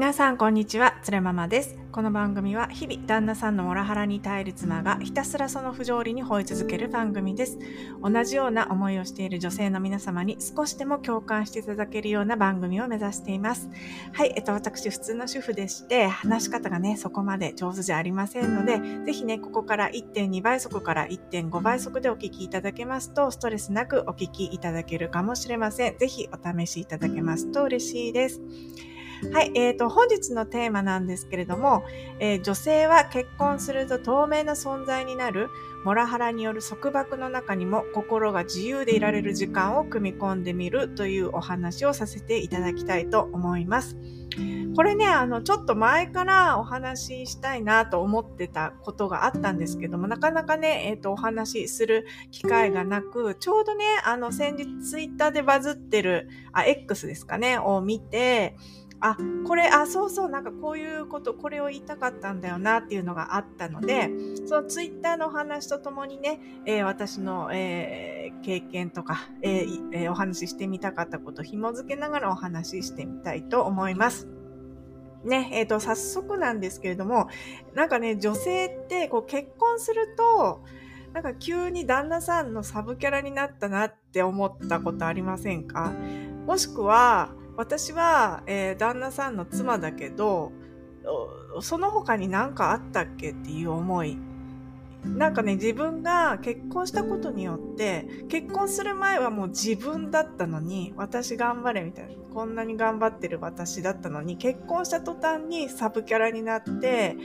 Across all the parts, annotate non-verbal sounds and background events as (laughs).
皆さん、こんにちは。つれママです。この番組は、日々、旦那さんのモラハラに耐える妻が、ひたすらその不条理に吠え続ける番組です。同じような思いをしている女性の皆様に、少しでも共感していただけるような番組を目指しています。はい、えっと、私、普通の主婦でして、話し方がね、そこまで上手じゃありませんので、ぜひね、ここから1.2倍速から1.5倍速でお聞きいただけますと、ストレスなくお聞きいただけるかもしれません。ぜひお試しいただけますと嬉しいです。はい、えーと、本日のテーマなんですけれども、えー、女性は結婚すると透明な存在になるモラハラによる束縛の中にも心が自由でいられる時間を組み込んでみるというお話をさせていただきたいと思います。これね、あの、ちょっと前からお話ししたいなと思ってたことがあったんですけども、なかなかね、えっ、ー、と、お話しする機会がなく、ちょうどね、あの、先日ツイッターでバズってる、あ、X ですかね、を見て、あ、これ、あ、そうそう、なんかこういうこと、これを言いたかったんだよなっていうのがあったので、そのツイッターのお話とともにね、えー、私の、えー、経験とか、えー、お話ししてみたかったことを紐付けながらお話ししてみたいと思います。ね、えっ、と、早速なんですけれども、なんかね、女性ってこう結婚すると、なんか急に旦那さんのサブキャラになったなって思ったことありませんか？もしくは、私は、えー、旦那さんの妻だけど、その他に何かあったっけっていう思い。なんかね、自分が結婚したことによって、結婚する前はもう自分だったのに、私頑張れみたいな。こんなに頑張ってる私だったのに、結婚した途端にサブキャラになって、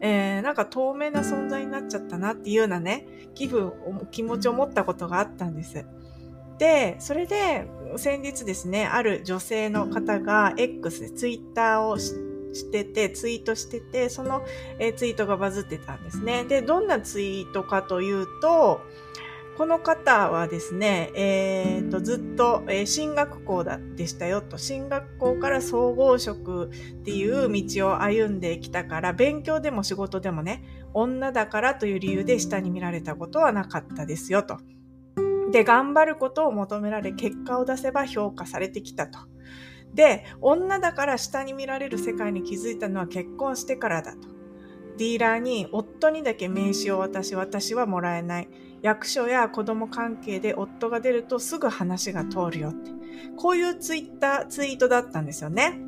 えー、なんか透明な存在になっちゃったなっていうようなね、気分、気持ちを持ったことがあったんです。で、それで、先日ですね、ある女性の方が X でツイッターをしてて、ツイートしてて、その、えツイートがバズってたんですね。で、どんなツイートかというと、この方はですね、えー、とずっと、えー、進学校だでしたよと、進学校から総合職っていう道を歩んできたから、勉強でも仕事でもね、女だからという理由で下に見られたことはなかったですよと。で、頑張ることを求められ、結果を出せば評価されてきたと。で、女だから下に見られる世界に気づいたのは結婚してからだと。ディーラーに夫にだけ名刺を渡し、私はもらえない。役所や子供関係で夫が出るとすぐ話が通るよって。こういうツイッター、ツイートだったんですよね。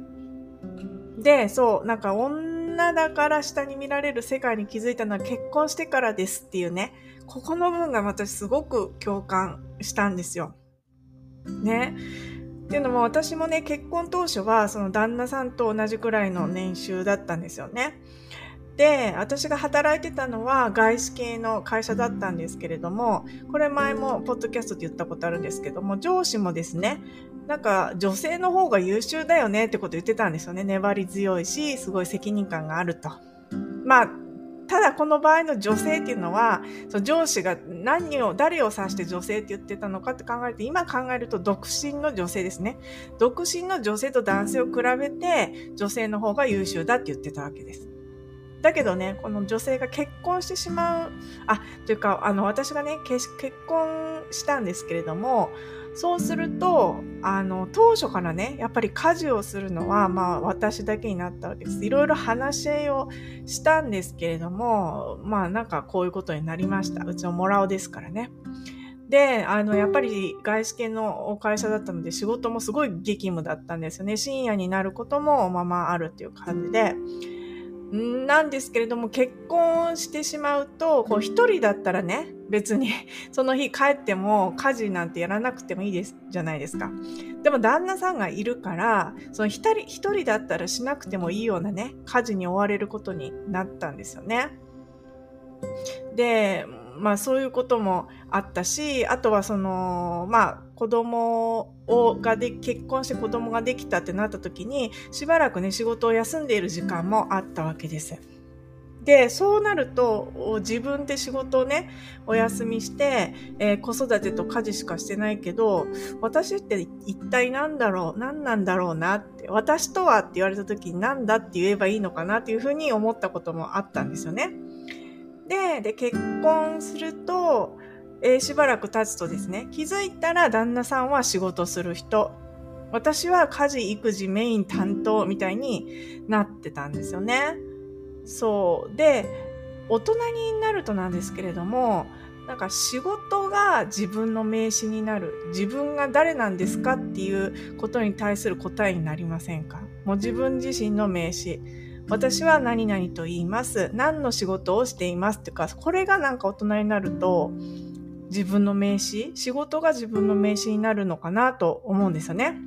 で、そう、なんか女だから下に見られる世界に気づいたのは結婚してからですっていうね。ここの文が私すごく共感したんですよ。ね。っていうのも私もね、結婚当初はその旦那さんと同じくらいの年収だったんですよね。で、私が働いてたのは外資系の会社だったんですけれども、これ前もポッドキャストで言ったことあるんですけども、上司もですね、なんか女性の方が優秀だよねってこと言ってたんですよね。粘り強いし、すごい責任感があると。まあ、ただこの場合の女性っていうのは、その上司が何を、誰を指して女性って言ってたのかって考えて、今考えると独身の女性ですね。独身の女性と男性を比べて、女性の方が優秀だって言ってたわけです。だけどね、この女性が結婚してしまう、あ、というか、あの、私がね、結婚したんですけれども、そうすると、あの、当初からね、やっぱり家事をするのは、まあ、私だけになったわけです。いろいろ話し合いをしたんですけれども、まあ、なんかこういうことになりました。うちのモラオですからね。で、あの、やっぱり外資系の会社だったので、仕事もすごい激務だったんですよね。深夜になることもまあまあるっていう感じで。なんですけれども、結婚してしまうと、こう一人だったらね、別に (laughs) その日帰っても家事なんてやらなくてもいいです、じゃないですか。でも旦那さんがいるから、その一人、一人だったらしなくてもいいようなね、家事に追われることになったんですよね。で、まあそういうこともあったし、あとはその、まあ子供をがで、結婚して子供ができたってなった時に、しばらくね、仕事を休んでいる時間もあったわけです。で、そうなると、自分で仕事をね、お休みして、えー、子育てと家事しかしてないけど、私って一体何だろう、何なんだろうなって、私とはって言われた時に何だって言えばいいのかなっていうふうに思ったこともあったんですよね。で、で、結婚すると、えー、しばらく経つとですね、気づいたら旦那さんは仕事する人私は家事、育児、メイン担当みたいになってたんですよね。そう。で、大人になるとなんですけれども、なんか仕事が自分の名詞になる。自分が誰なんですかっていうことに対する答えになりませんか？もう自分自身の名詞。私は何々と言います。何の仕事をしていますっていうか、これがなんか大人になると、自分の名詞、仕事が自分の名詞になるのかなと思うんですよね。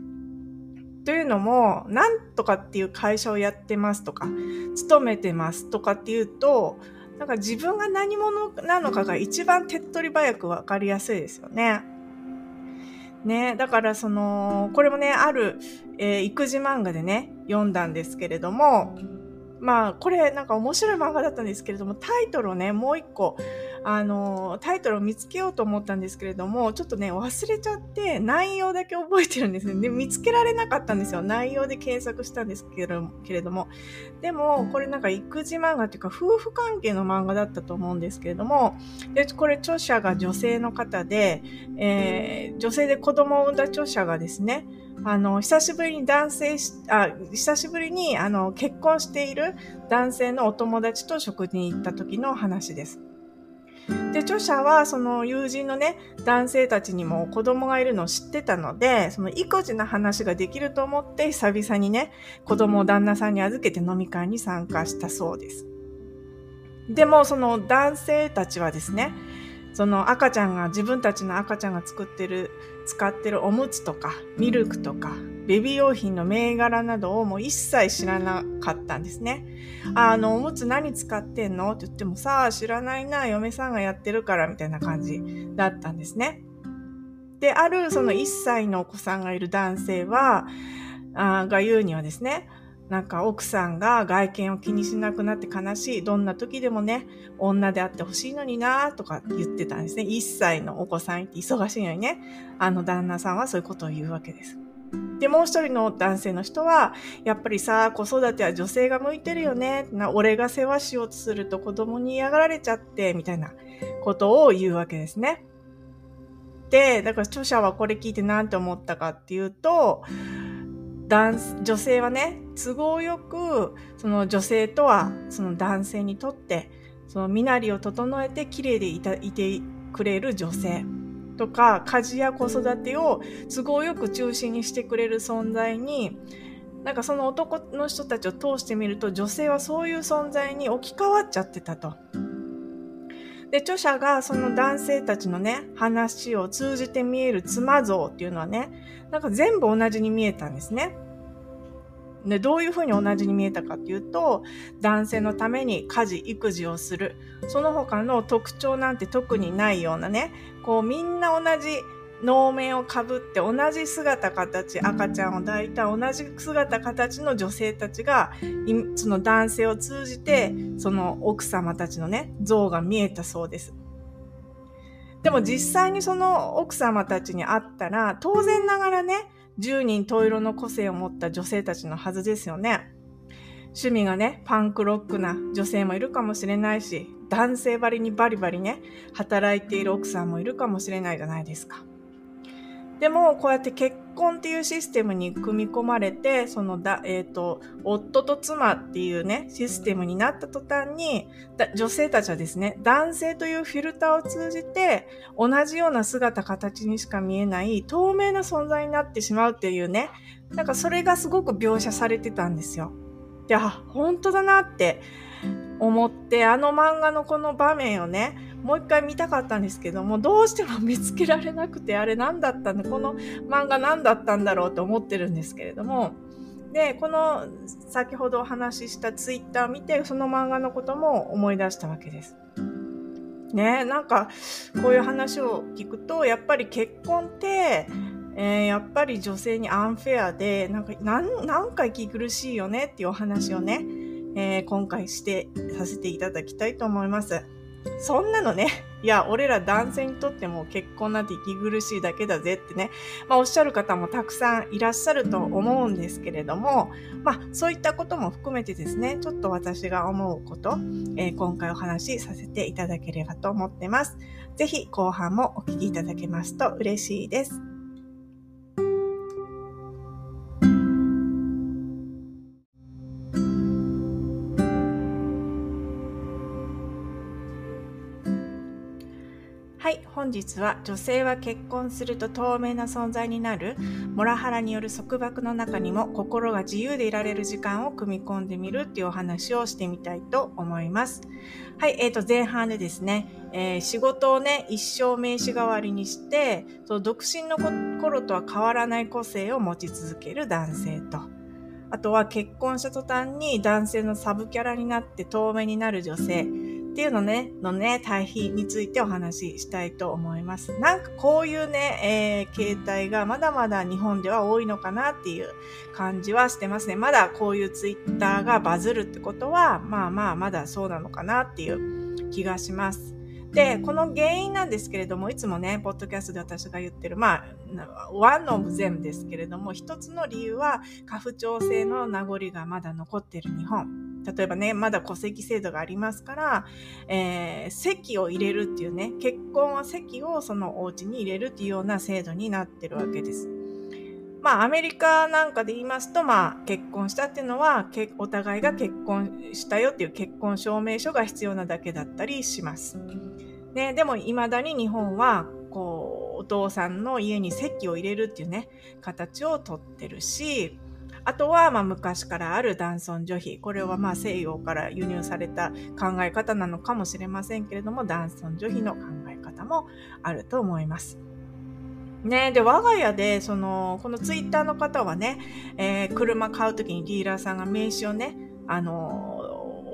というのも、なんとかっていう会社をやってますとか、勤めてますとかっていうと、なんか自分が何者なのかが一番手っ取り早くわかりやすいですよね。ね、だからその、これもね、ある、えー、育児漫画でね、読んだんですけれども、まあ、これなんか面白い漫画だったんですけれども、タイトルをね、もう一個、あの、タイトルを見つけようと思ったんですけれども、ちょっとね、忘れちゃって、内容だけ覚えてるんですね。で、見つけられなかったんですよ。内容で検索したんですけれども。でも、これなんか育児漫画っていうか、夫婦関係の漫画だったと思うんですけれども、で、これ著者が女性の方で、えー、女性で子供を産んだ著者がですね、あの、久しぶりに男性あ、久しぶりに、あの、結婚している男性のお友達と食事に行った時の話です。で、著者はその友人のね、男性たちにも子供がいるのを知ってたので、その育児の話ができると思って久々にね、子供を旦那さんに預けて飲み会に参加したそうです。でもその男性たちはですね、その赤ちゃんが、自分たちの赤ちゃんが作ってる、使ってるおむつとか、ミルクとか、ベビー用品の銘柄などをもう一切知らなかったんですね。あの、おむつ何使ってんの？って言ってもさあ、知らないな、嫁さんがやってるから、みたいな感じだったんですね。で、あるその1歳のお子さんがいる男性は、あが言うにはですね、なんか奥さんが外見を気にしなくなって悲しい。どんな時でもね、女であってほしいのになとか言ってたんですね。1歳のお子さんって忙しいのにね、あの旦那さんはそういうことを言うわけです。で、もう一人の男性の人は、やっぱりさ、子育ては女性が向いてるよね。な俺が世話しようとすると子供に嫌がられちゃって、みたいなことを言うわけですね。で、だから著者はこれ聞いて何て思ったかっていうと、男女性はね、都合よく、その女性とは、その男性にとって、その身なりを整えて綺麗でいたいてくれる女性とか、家事や子育てを都合よく中心にしてくれる存在に、なんかその男の人たちを通してみると、女性はそういう存在に置き換わっちゃってたと。で、著者がその男性たちのね、話を通じて見える妻像っていうのはね、なんか全部同じに見えたんですね。で、どういうふうに同じに見えたかっていうと、男性のために家事、育児をする。その他の特徴なんて特にないようなね、こうみんな同じ能面をかぶって同じ姿形、赤ちゃんを抱いた同じ姿形の女性たちが、その男性を通じて、その奥様たちのね、像が見えたそうです。でも実際にその奥様たちに会ったら、当然ながらね、10人十色の個性を持った女性たちのはずですよね。趣味がね、パンクロックな女性もいるかもしれないし、男性ばりにバリバリね、働いている奥さんもいるかもしれないじゃないですか。でも、こうやって結婚っていうシステムに組み込まれて、そのだ、えっ、ー、と、夫と妻っていうね、システムになった途端に、女性たちはですね、男性というフィルターを通じて、同じような姿、形にしか見えない透明な存在になってしまうっていうね、なんかそれがすごく描写されてたんですよ。で、あ、本当だなって思って、あの漫画のこの場面をね、もう一回見たかったんですけども、どうしても見つけられなくて、あれ何だったんだ、この漫画何だったんだろうと思ってるんですけれども、で、この先ほどお話ししたツイッター見て、その漫画のことも思い出したわけです。ね、なんか、こういう話を聞くと、やっぱり結婚って、えー、やっぱり女性にアンフェアで、なんか、なんなんか息苦しいよねっていうお話をね、えー、今回してさせていただきたいと思います。そんなのね、(laughs) いや、俺ら男性にとっても結婚なんて息苦しいだけだぜってね、まあおっしゃる方もたくさんいらっしゃると思うんですけれども、まあそういったことも含めてですね、ちょっと私が思うこと、えー、今回お話しさせていただければと思ってます。ぜひ後半もお聞きいただけますと嬉しいです。本日は女性は結婚すると透明な存在になる。モラハラによる束縛の中にも心が自由でいられる時間を組み込んでみるっていうお話をしてみたいと思います。はい、えっ、ー、と前半でですね、えー、仕事をね、一生名刺代わりにして、その独身の頃とは変わらない個性を持ち続ける男性と、あとは結婚した途端に男性のサブキャラになって透明になる女性、っていうのね、のね、対比についてお話ししたいと思います。なんかこういうね、えー、形態がまだまだ日本では多いのかなっていう感じはしてますね。まだこういうツイッターがバズるってことは、まあまあまだそうなのかなっていう気がします。で、この原因なんですけれども、いつもね、ポッドキャストで私が言ってる、まあ、one of them ですけれども、一つの理由は、家父長制の名残がまだ残ってる日本。例えばね、まだ戸籍制度がありますから、えー、籍を入れるっていうね、結婚は籍をそのお家に入れるっていうような制度になってるわけです。まあ、アメリカなんかで言いますと、まあ、結婚したっていうのは、お互いが結婚したよっていう結婚証明書が必要なだけだったりします。ね、でも、未だに日本は、こう、お父さんの家に籍を入れるっていうね、形をとってるし、あとは、まあ、昔からある男尊女卑。これは、まあ、西洋から輸入された考え方なのかもしれませんけれども、男尊女卑の考え方もあると思います。ね、で、我が家で、その、このツイッターの方はね、えー、車買うときにディーラーさんが名刺をね、あの、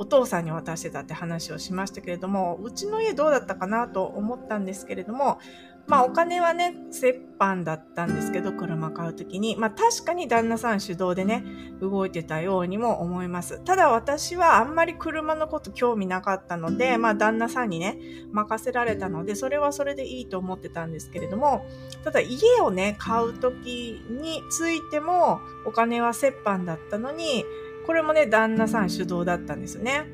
お父さんに渡してたって話をしましたけれども、うちの家どうだったかなと思ったんですけれども、まあお金はね、折半だったんですけど、車買うときに。まあ確かに旦那さん主導でね、動いてたようにも思います。ただ私はあんまり車のこと興味なかったので、まあ旦那さんにね、任せられたので、それはそれでいいと思ってたんですけれども、ただ家をね、買うときについてもお金は折半だったのに、これもね、旦那さん主導だったんですね。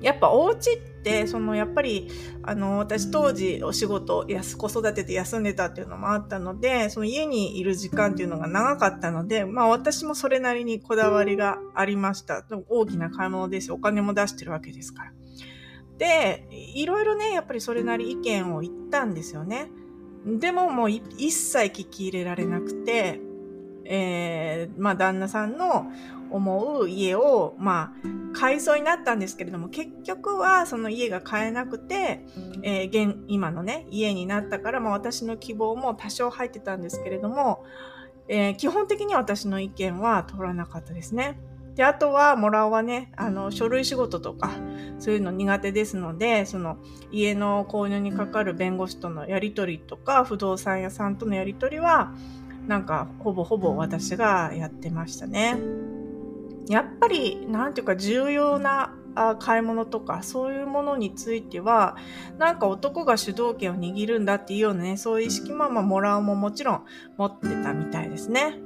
やっぱお家って、そのやっぱり、あの、私当時お仕事、子育てで休んでたっていうのもあったので、その家にいる時間っていうのが長かったので、まあ私もそれなりにこだわりがありました。大きな買い物ですお金も出してるわけですから。で、いろいろね、やっぱりそれなり意見を言ったんですよね。でももう一切聞き入れられなくて、えー、まあ旦那さんの思う家を、まあ、買いそうになったんですけれども、結局はその家が買えなくて、えー、現、今のね、家になったから、まあ私の希望も多少入ってたんですけれども、えー、基本的に私の意見は通らなかったですね。で、あとは、モラオはね、あの、書類仕事とか、そういうの苦手ですので、その、家の購入にかかる弁護士とのやりとりとか、不動産屋さんとのやりとりは、なんか、ほぼほぼ私がやってましたね。やっぱり、なんていうか重要な買い物とかそういうものについては、なんか男が主導権を握るんだっていうようなね、そういう意識もまあもらうももちろん持ってたみたいですね。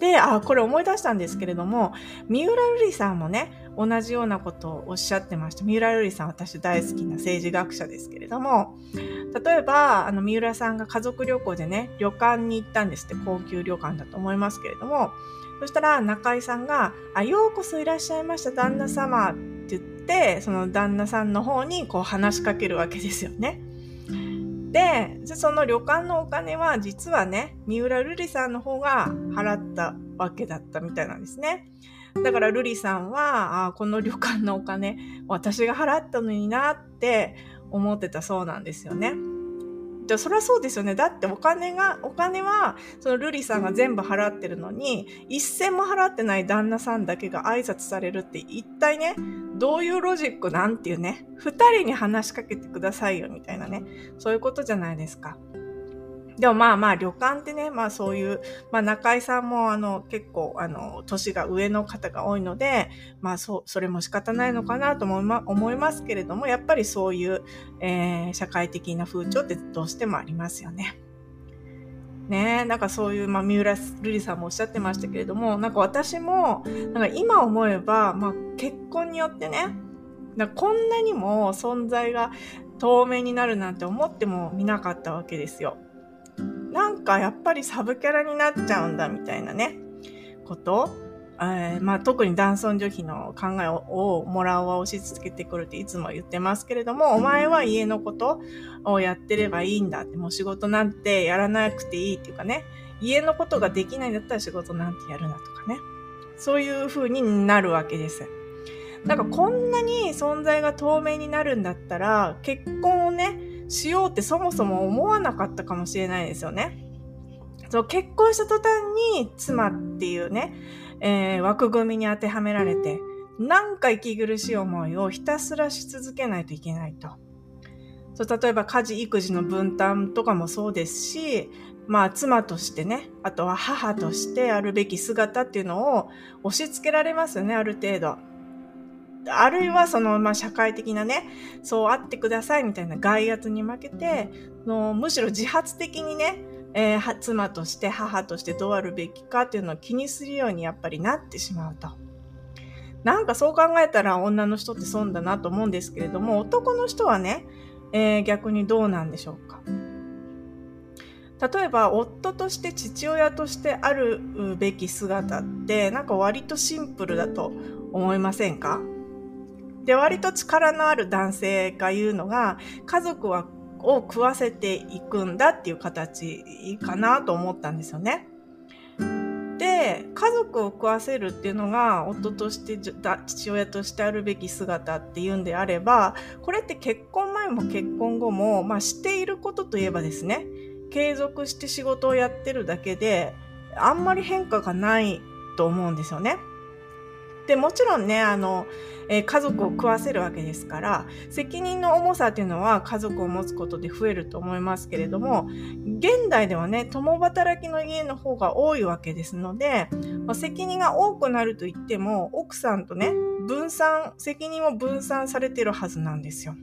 で、あ、これ思い出したんですけれども、三浦瑠麗さんもね、同じようなことをおっしゃってました。三浦瑠麗さん私大好きな政治学者ですけれども、例えば、あの、三浦さんが家族旅行でね、旅館に行ったんですって、高級旅館だと思いますけれども、そしたら中井さんが、あ、ようこそいらっしゃいました旦那様って言って、その旦那さんの方にこう話しかけるわけですよね。で、その旅館のお金は実はね、三浦瑠麗さんの方が払ったわけだったみたいなんですね。だから瑠麗さんは、あこの旅館のお金、私が払ったのになって思ってたそうなんですよね。じゃそりゃそうですよね。だってお金が、お金は、そのルリさんが全部払ってるのに、一銭も払ってない旦那さんだけが挨拶されるって一体ね、どういうロジックなんていうね、2人に話しかけてくださいよみたいなね、そういうことじゃないですか。でもまあまあ旅館ってね、まあそういう、まあ中井さんもあの結構あの年が上の方が多いので、まあそう、それも仕方ないのかなと思いま思いますけれども、やっぱりそういう、えー、社会的な風潮ってどうしてもありますよね。ねえ、なんかそういう、まあ、三浦瑠麗さんもおっしゃってましたけれども、なんか私も、なんか今思えば、まあ結婚によってね、こんなにも存在が透明になるなんて思ってもみなかったわけですよ。なんかやっぱりサブキャラになっちゃうんだみたいなね、こと、えー、まあ、特に男尊女卑の考えをもらうは押し付けてくるっていつも言ってますけれども、お前は家のことをやってればいいんだって、もう仕事なんてやらなくていいっていうかね、家のことができないんだったら仕事なんてやるなとかね。そういう風になるわけです。なんかこんなに存在が透明になるんだったら、結婚をね、しようってそもそも思わなかったかもしれないですよね。そう結婚した途端に妻っていうね、えー、枠組みに当てはめられて、なんか息苦しい思いをひたすらし続けないといけないと。そう例えば家事育児の分担とかもそうですし、まあ妻としてね、あとは母としてあるべき姿っていうのを押し付けられますよね、ある程度。あるいはその、まあ、社会的なね、そうあってくださいみたいな外圧に負けて、のむしろ自発的にね、えー、妻として母としてどうあるべきかっていうのを気にするようにやっぱりなってしまうと。なんかそう考えたら女の人って損だなと思うんですけれども、男の人はね、えー、逆にどうなんでしょうか。例えば夫として父親としてあるべき姿ってなんか割とシンプルだと思いませんか？で割と力のある男性が言うのが家族はを食わせていくんだっていう形かなと思ったんですよね。で家族を食わせるっていうのが夫として父親としてあるべき姿っていうんであればこれって結婚前も結婚後も、まあ、していることといえばですね継続して仕事をやってるだけであんまり変化がないと思うんですよね。でもちろんねあのえー、家族を食わせるわけですから責任の重さっていうのは家族を持つことで増えると思いますけれども現代ではね共働きの家の方が多いわけですので、まあ、責任が多くなると言っても奥さんとね分散責任を分散されてるはずなんですよ。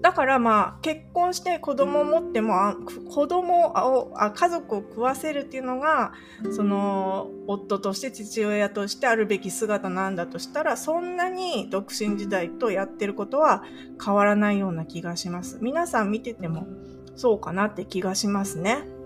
だからまあ結婚して子供を持ってもあ子供をあ家族を食わせるっていうのがその夫として父親としてあるべき姿なんだとしたらそんなに独身時代とやってることは変わらないような気がします。皆さん見ててもそうかなって気がしますね。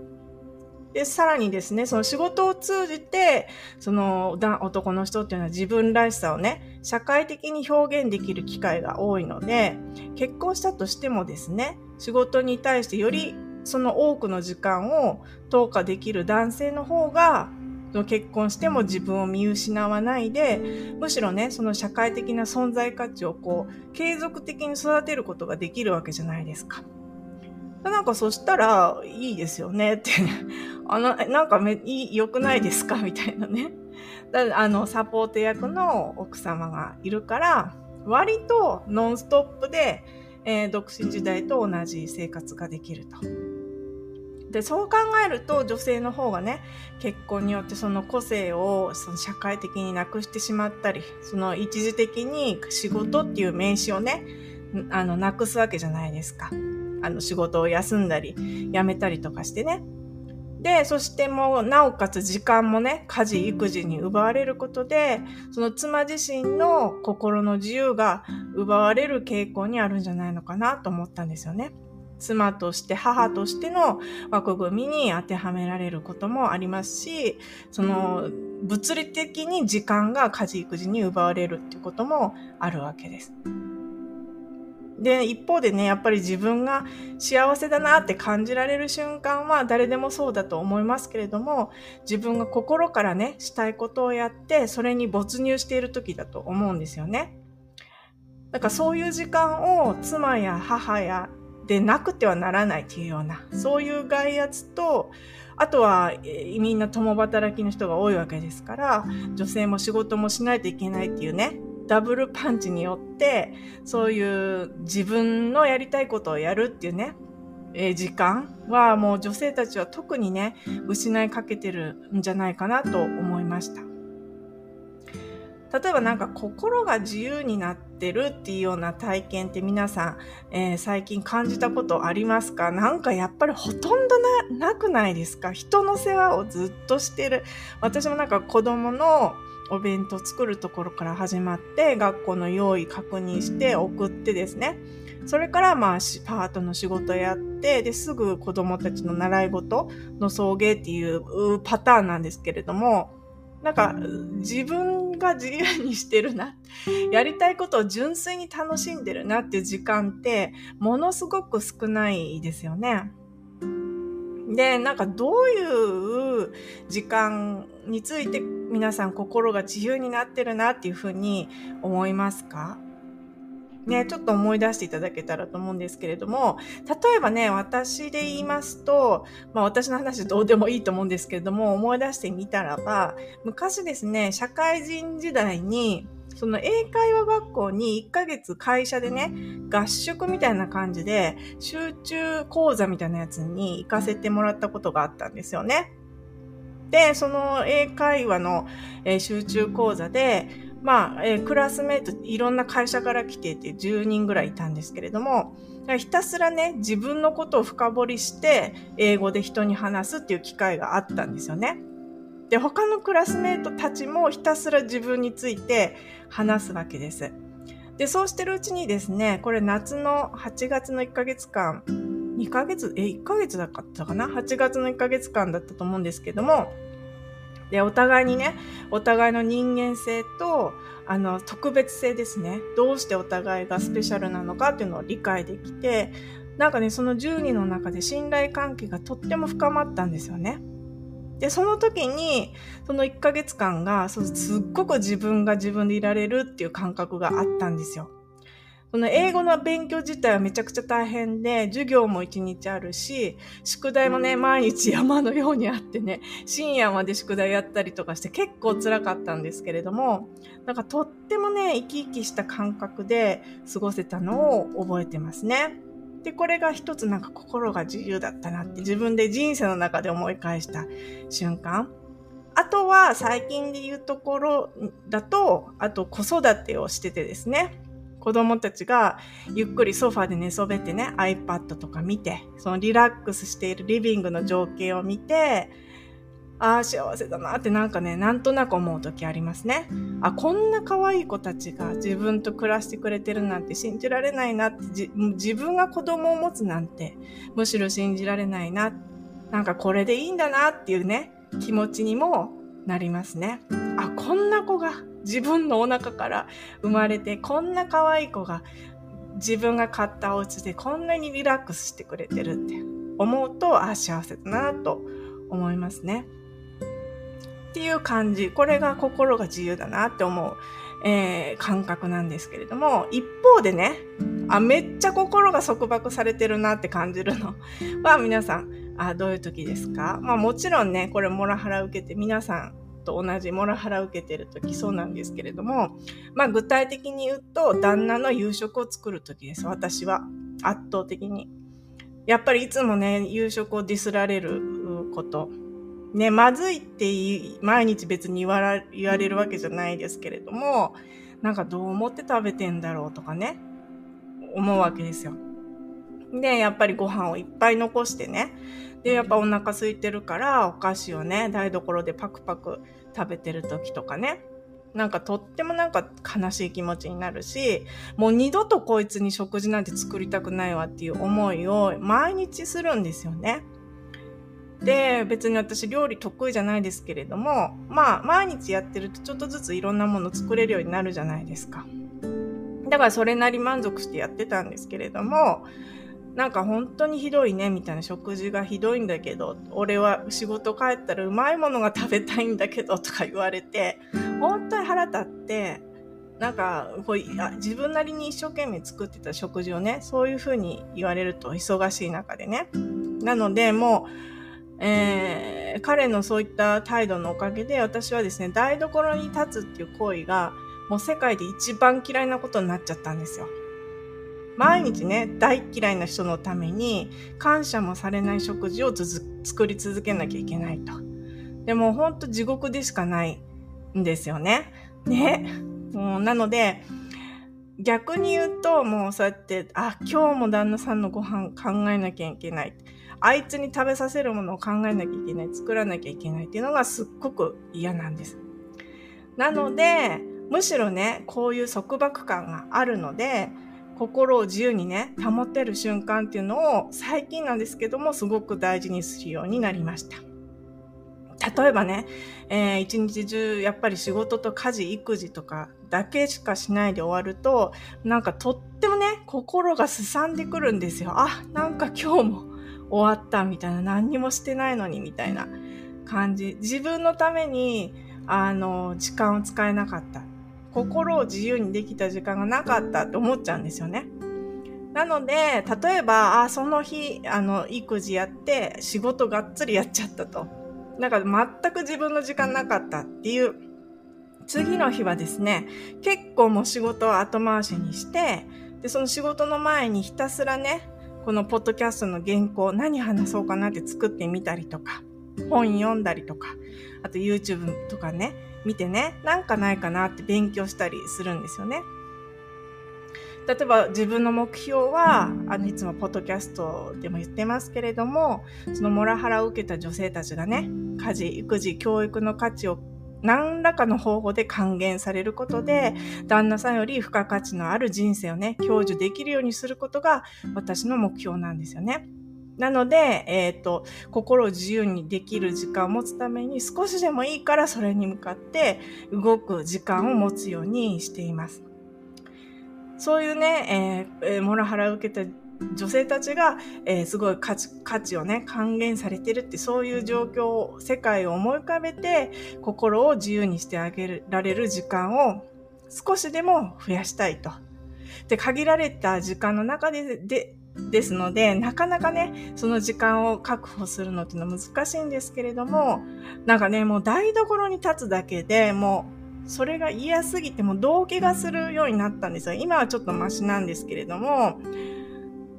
で、さらにですね、その仕事を通じて、その男の人っていうのは自分らしさをね、社会的に表現できる機会が多いので、結婚したとしてもですね、仕事に対してよりその多くの時間を投下できる男性の方が、結婚しても自分を見失わないで、むしろね、その社会的な存在価値をこう、継続的に育てることができるわけじゃないですか。なんかそしたらいいですよねって (laughs) あの、なんかめ、いい、良くないですか？みたいなね。だあの、サポート役の奥様がいるから、割とノンストップで、えー、独身時代と同じ生活ができると。で、そう考えると女性の方がね、結婚によってその個性をその社会的になくしてしまったり、その一時的に仕事っていう名詞をね、あの、なくすわけじゃないですか。あの仕事を休んだり、辞めたりとかしてね。で、そしてもう、なおかつ時間もね、家事、育児に奪われることで、その妻自身の心の自由が奪われる傾向にあるんじゃないのかなと思ったんですよね。妻として母としての枠組みに当てはめられることもありますし、その物理的に時間が家事育児に奪われるっていうこともあるわけです。で、一方でね、やっぱり自分が幸せだなって感じられる瞬間は誰でもそうだと思いますけれども、自分が心からね、したいことをやって、それに没入している時だと思うんですよね。だからそういう時間を妻や母やでなくてはならないっていうような、そういう外圧と、あとは、みんな共働きの人が多いわけですから、女性も仕事もしないといけないっていうね、ダブルパンチによってそういう自分のやりたいことをやるっていうね、えー、時間はもう女性たちは特にね失いかけてるんじゃないかなと思いました。例えばなんか心が自由になってるっていうような体験って皆さん、えー、最近感じたことありますか？なんかやっぱりほとんどななくないですか？人の世話をずっとしてる。私もなんか子供のお弁当作るところから始まって学校の用意確認して送ってですねそれからまあパートの仕事やってですぐ子供たちの習い事の送迎っていうパターンなんですけれどもなんか自分が自由にしてるな。(laughs) やりたいことを純粋に楽しんでるなっていう時間ってものすごく少ないですよね。で、なんかどういう時間について皆さん心が自由になってるなっていうふうに思いますか？ね、ちょっと思い出していただけたらと思うんですけれども、例えばね、私で言いますと、まあ私の話どうでもいいと思うんですけれども、思い出してみたらば、昔ですね、社会人時代に、その英会話学校に1ヶ月会社でね、合宿みたいな感じで、集中講座みたいなやつに行かせてもらったことがあったんですよね。で、その英会話のえ集中講座で、まあ、えー、クラスメイト、いろんな会社から来てて10人ぐらいいたんですけれども、ひたすらね、自分のことを深掘りして、英語で人に話すっていう機会があったんですよね。で、他のクラスメイトたちもひたすら自分について話すわけです。で、そうしてるうちにですね、これ夏の8月の1ヶ月間、2ヶ月、え、1ヶ月だったかな ?8 月の1ヶ月間だったと思うんですけども、で、お互いにね、お互いの人間性と、あの、特別性ですね。どうしてお互いがスペシャルなのかっていうのを理解できて、なんかね、その10人の中で信頼関係がとっても深まったんですよね。で、その時に、その1ヶ月間が、すっごく自分が自分でいられるっていう感覚があったんですよ。この英語の勉強自体はめちゃくちゃ大変で、授業も一日あるし、宿題もね、毎日山のようにあってね、深夜まで宿題やったりとかして結構辛かったんですけれども、なんかとってもね、生き生きした感覚で過ごせたのを覚えてますね。で、これが一つなんか心が自由だったなって自分で人生の中で思い返した瞬間。あとは最近で言うところだと、あと子育てをしててですね。子供たちがゆっくりソファで寝そべってね、iPad とか見て、そのリラックスしているリビングの情景を見て、ああ、幸せだなってなんかね、なんとなく思う時ありますね。あ、こんな可愛い子たちが自分と暮らしてくれてるなんて信じられないなって自分が子供を持つなんて、むしろ信じられないな。なんかこれでいいんだなっていうね、気持ちにもなりますね。あ、こんな子が自分のお腹から生まれて、こんな可愛い子が自分が買ったお家でこんなにリラックスしてくれてるって思うと、あ、幸せだなと思いますね。っていう感じ。これが心が自由だなって思う、えー、感覚なんですけれども、一方でね、あ、めっちゃ心が束縛されてるなって感じるの (laughs) は皆さん、あどういう時ですか？まあもちろんね、これモラハラ受けて皆さんと同じモラハラ受けてる時そうなんですけれども、まあ具体的に言うと、旦那の夕食を作る時です、私は。圧倒的に。やっぱりいつもね、夕食をディスられること。ね、まずいって毎日別に言わら言われるわけじゃないですけれども、なんかどう思って食べてんだろうとかね、思うわけですよ。で、やっぱりご飯をいっぱい残してね、で、やっぱお腹空いてるから、お菓子をね、台所でパクパク食べてる時とかね、なんかとってもなんか悲しい気持ちになるし、もう二度とこいつに食事なんて作りたくないわっていう思いを毎日するんですよね。で、別に私料理得意じゃないですけれども、まあ毎日やってるとちょっとずついろんなもの作れるようになるじゃないですか。だからそれなり満足してやってたんですけれども、なんか本当にひどいねみたいな食事がひどいんだけど俺は仕事帰ったらうまいものが食べたいんだけどとか言われて本当に腹立ってなんかこう自分なりに一生懸命作ってた食事をねそういうふうに言われると忙しい中でねなのでもう、えー、彼のそういった態度のおかげで私はですね台所に立つっていう行為がもう世界で一番嫌いなことになっちゃったんですよ。毎日ね、大嫌いな人のために感謝もされない食事を作り続けなきゃいけないと。でも本当地獄でしかないんですよね。ね。もうなので、逆に言うと、もうそうやって、あ、今日も旦那さんのご飯考えなきゃいけない。あいつに食べさせるものを考えなきゃいけない。作らなきゃいけないっていうのがすっごく嫌なんです。なので、むしろね、こういう束縛感があるので、心を自由にね、保てる瞬間っていうのを最近なんですけども、すごく大事にするようになりました。例えばね、えー、一日中やっぱり仕事と家事、育児とかだけしかしないで終わると、なんかとってもね、心がすさんでくるんですよ。あ、なんか今日も終わったみたいな、何にもしてないのにみたいな感じ。自分のために、あの、時間を使えなかった。心を自由にできた時間がなかったって思っちゃうんですよね。なので、例えば、あ、その日、あの、育児やって、仕事がっつりやっちゃったと。なんか全く自分の時間なかったっていう、次の日はですね、結構もう仕事を後回しにして、で、その仕事の前にひたすらね、このポッドキャストの原稿何話そうかなって作ってみたりとか、本読んだりとか、あと YouTube とかね、見てね、なんかないかなって勉強したりするんですよね。例えば自分の目標は、あの、いつもポッドキャストでも言ってますけれども、そのモラハラを受けた女性たちがね、家事、育児、教育の価値を何らかの方法で還元されることで、旦那さんより付加価値のある人生をね、享受できるようにすることが私の目標なんですよね。なので、えっ、ー、と、心を自由にできる時間を持つために少しでもいいからそれに向かって動く時間を持つようにしています。そういうね、えー、モラハラを受けた女性たちが、えー、すごい価値価値をね、還元されてるって、そういう状況を、世界を思い浮かべて、心を自由にしてあげられる時間を少しでも増やしたいと。で、限られた時間の中で、で、ですので、なかなかね、その時間を確保するのっていうのは難しいんですけれども、なんかね、もう台所に立つだけでもう、それが嫌すぎても動悸がするようになったんですよ。今はちょっとマシなんですけれども、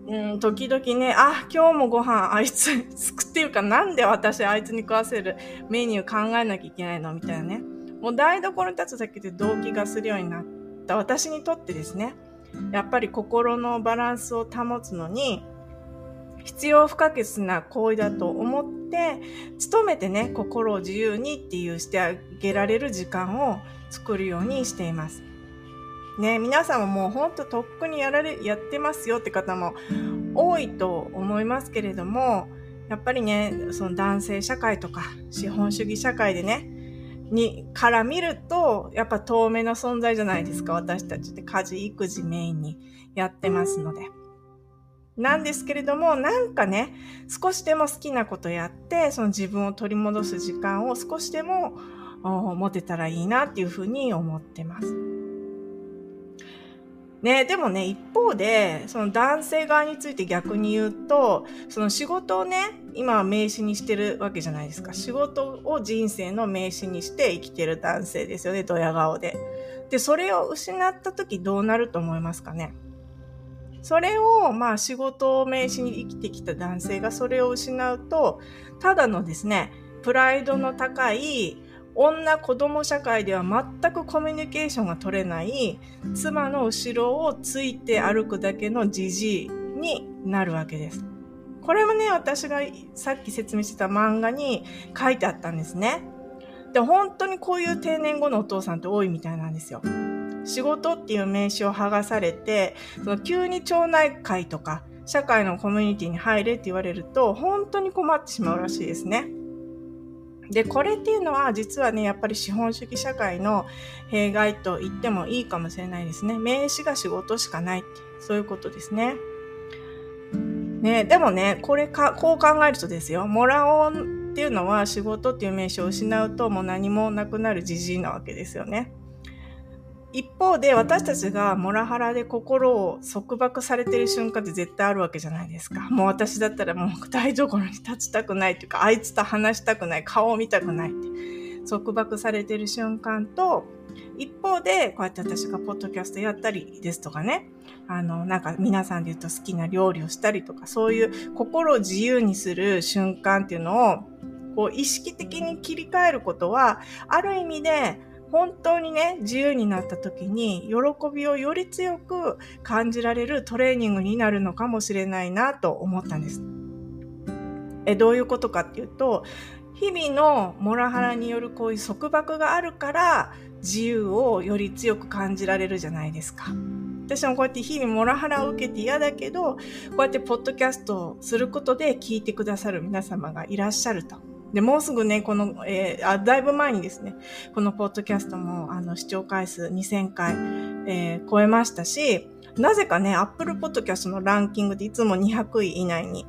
うん、時々ね、あ、今日もご飯あいつ、作っていうかなんで私あいつに食わせるメニュー考えなきゃいけないのみたいなね。もう台所に立つだけで動悸がするようになった私にとってですね、やっぱり心のバランスを保つのに、必要不可欠な行為だと思って、努めてね、心を自由にっていうしてあげられる時間を作るようにしています。ね、皆さんももうほんととっくにやられ、やってますよって方も多いと思いますけれども、やっぱりね、その男性社会とか資本主義社会でね、に、から見ると、やっぱ透明な存在じゃないですか、私たちって家事、育児メインにやってますので。なんですけれども、なんかね、少しでも好きなことやって、その自分を取り戻す時間を少しでも持てたらいいなっていうふうに思ってます。ね、でもね、一方で、その男性側について逆に言うと、その仕事をね、今は名詞にしてるわけじゃないですか。仕事を人生の名詞にして生きてる男性ですよね、ドヤ顔で。で、それを失った時どうなると思いますかね？それを、まあ仕事を名詞に生きてきた男性がそれを失うと、ただのですね、プライドの高い女子供社会では全くコミュニケーションが取れない妻の後ろをついて歩くだけのじじいになるわけです。これもね、私がさっき説明してた漫画に書いてあったんですね。で、本当にこういう定年後のお父さんって多いみたいなんですよ。仕事っていう名詞を剥がされて、その急に町内会とか、社会のコミュニティに入れって言われると、本当に困ってしまうらしいですね。で、これっていうのは実はね、やっぱり資本主義社会の弊害と言ってもいいかもしれないですね。名刺が仕事しかないって、そういうことですね。ね、でもね、これか、こう考えるとですよ、もらおうっていうのは仕事っていう名詞を失うともう何もなくなるじじいなわけですよね。一方で私たちがモラハラで心を束縛されてる瞬間って絶対あるわけじゃないですか。もう私だったらもう台所に立ちたくないっていうか、あいつと話したくない、顔を見たくないって。束縛されてる瞬間と、一方で、こうやって私がポッドキャストやったりですとかね、あの、なんか皆さんで言うと好きな料理をしたりとか、そういう心を自由にする瞬間っていうのを、こう意識的に切り替えることは、ある意味で本当にね、自由になった時に喜びをより強く感じられるトレーニングになるのかもしれないなと思ったんです。え、どういうことかっていうと、日々のモラハラによるこういう束縛があるから自由をより強く感じられるじゃないですか。私もこうやって日々モラハラを受けて嫌だけど、こうやってポッドキャストをすることで聞いてくださる皆様がいらっしゃると。で、もうすぐね、この、えー、あ、だいぶ前にですね、このポッドキャストも、あの、視聴回数2000回、えー、超えましたし、なぜかね、Apple Podcast のランキングでいつも200位以内に、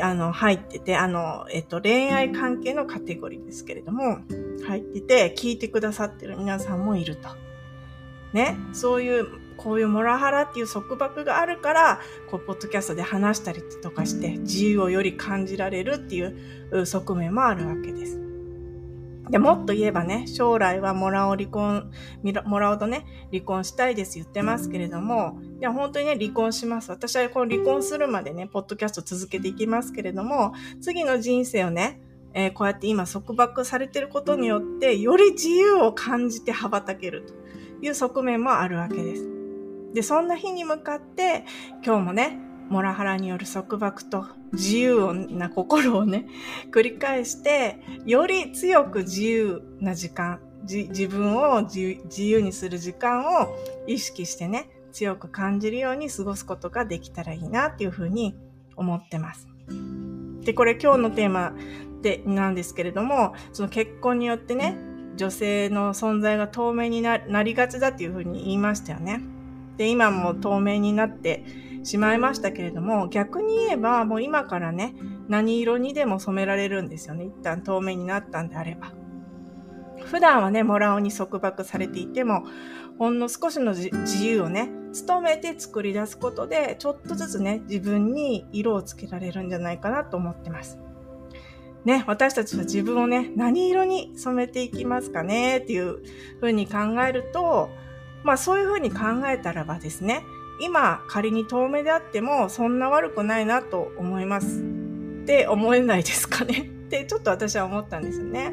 あの、入ってて、あの、えっと、恋愛関係のカテゴリーですけれども、入ってて、聞いてくださってる皆さんもいると。ね、そういう、こういうモラハラっていう束縛があるから、こう、ポッドキャストで話したりとかして、自由をより感じられるっていう側面もあるわけです。で、もっと言えばね、将来はモラを離婚、モラオとね、離婚したいです言ってますけれども、いや、本当にね、離婚します。私はこの離婚するまでね、ポッドキャスト続けていきますけれども、次の人生をね、えー、こうやって今束縛されてることによって、より自由を感じて羽ばたけるという側面もあるわけです。で、そんな日に向かって、今日もね、モラハラによる束縛と自由な心をね、(laughs) 繰り返して、より強く自由な時間、自分を自由にする時間を意識してね、強く感じるように過ごすことができたらいいなっていうふうに思ってます。で、これ今日のテーマで、なんですけれども、その結婚によってね、女性の存在が透明になりがちだっていうふうに言いましたよね。で、今も透明になってしまいましたけれども、逆に言えばもう今からね、何色にでも染められるんですよね。一旦透明になったんであれば。普段はね、モラオに束縛されていても、ほんの少しの自由をね、努めて作り出すことで、ちょっとずつね、自分に色をつけられるんじゃないかなと思ってます。ね、私たちは自分をね、何色に染めていきますかねっていうふうに考えると、まあそういうふうに考えたらばですね、今仮に遠目であってもそんな悪くないなと思います。って思えないですかね (laughs) ってちょっと私は思ったんですよね。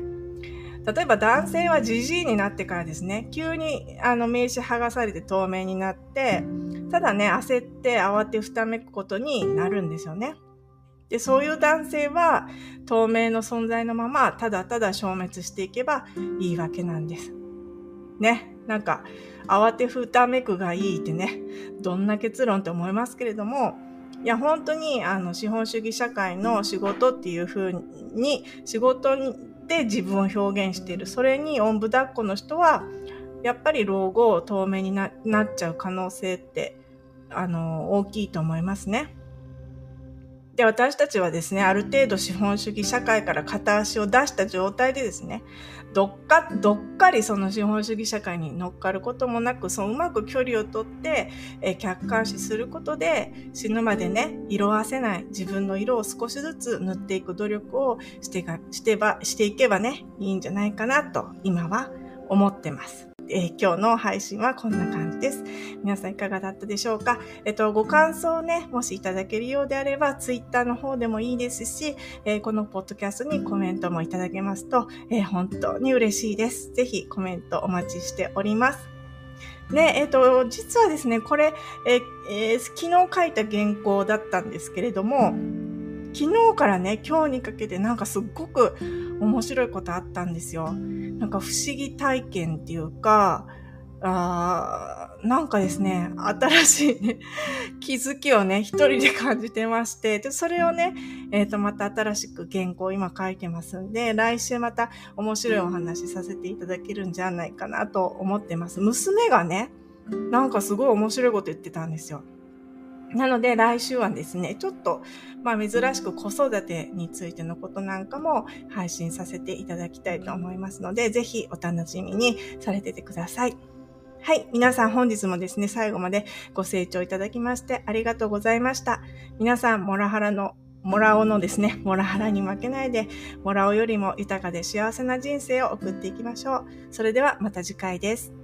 例えば男性はじじいになってからですね、急にあの名刺剥がされて透明になって、ただね、焦って慌てふためくことになるんですよね。で、そういう男性は透明の存在のまま、ただただ消滅していけばいいわけなんです。ね。なんか、慌てふためくがいいってね、どんな結論って思いますけれども、いや、本当に、あの、資本主義社会の仕事っていうふうに、仕事で自分を表現している。それに、おんぶ抱っこの人は、やっぱり老後透明になっちゃう可能性って、あの、大きいと思いますね。で、私たちはですね、ある程度資本主義社会から片足を出した状態でですね、どっか、どっかりその資本主義社会に乗っかることもなく、そううまく距離をとって、え客観視することで、死ぬまでね、色あせない自分の色を少しずつ塗っていく努力をしてがしてばしていけばね、いいんじゃないかなと、今は思ってます。えー、今日の配信はこんな感じです。皆さんいかがだったでしょうか？えっと、ご感想をね、もしいただけるようであれば、ツイッターの方でもいいですし、えー、このポッドキャストにコメントもいただけますと、えー、本当に嬉しいです。ぜひコメントお待ちしております。ね、えっ、と、実はですね、これ、ええ、昨日書いた原稿だったんですけれども、昨日からね、今日にかけてなんかすっごく面白いことあったんですよ。なんか不思議体験っていうか、あなんかですね、新しい、ね、(laughs) 気づきをね、一人で感じてまして、で、それをね、えっ、ー、と、また新しく原稿を今書いてますんで、来週また面白いお話させていただけるんじゃないかなと思ってます。娘がね、なんかすごい面白いこと言ってたんですよ。なので来週はですね、ちょっと、まあ珍しく子育てについてのことなんかも配信させていただきたいと思いますので、ぜひお楽しみにされててください。はい。皆さん本日もですね、最後までご清聴いただきましてありがとうございました。皆さん、モラハラのモラオのですね、モラハラに負けないで、モラオよりも豊かで幸せな人生を送っていきましょう。それではまた次回です。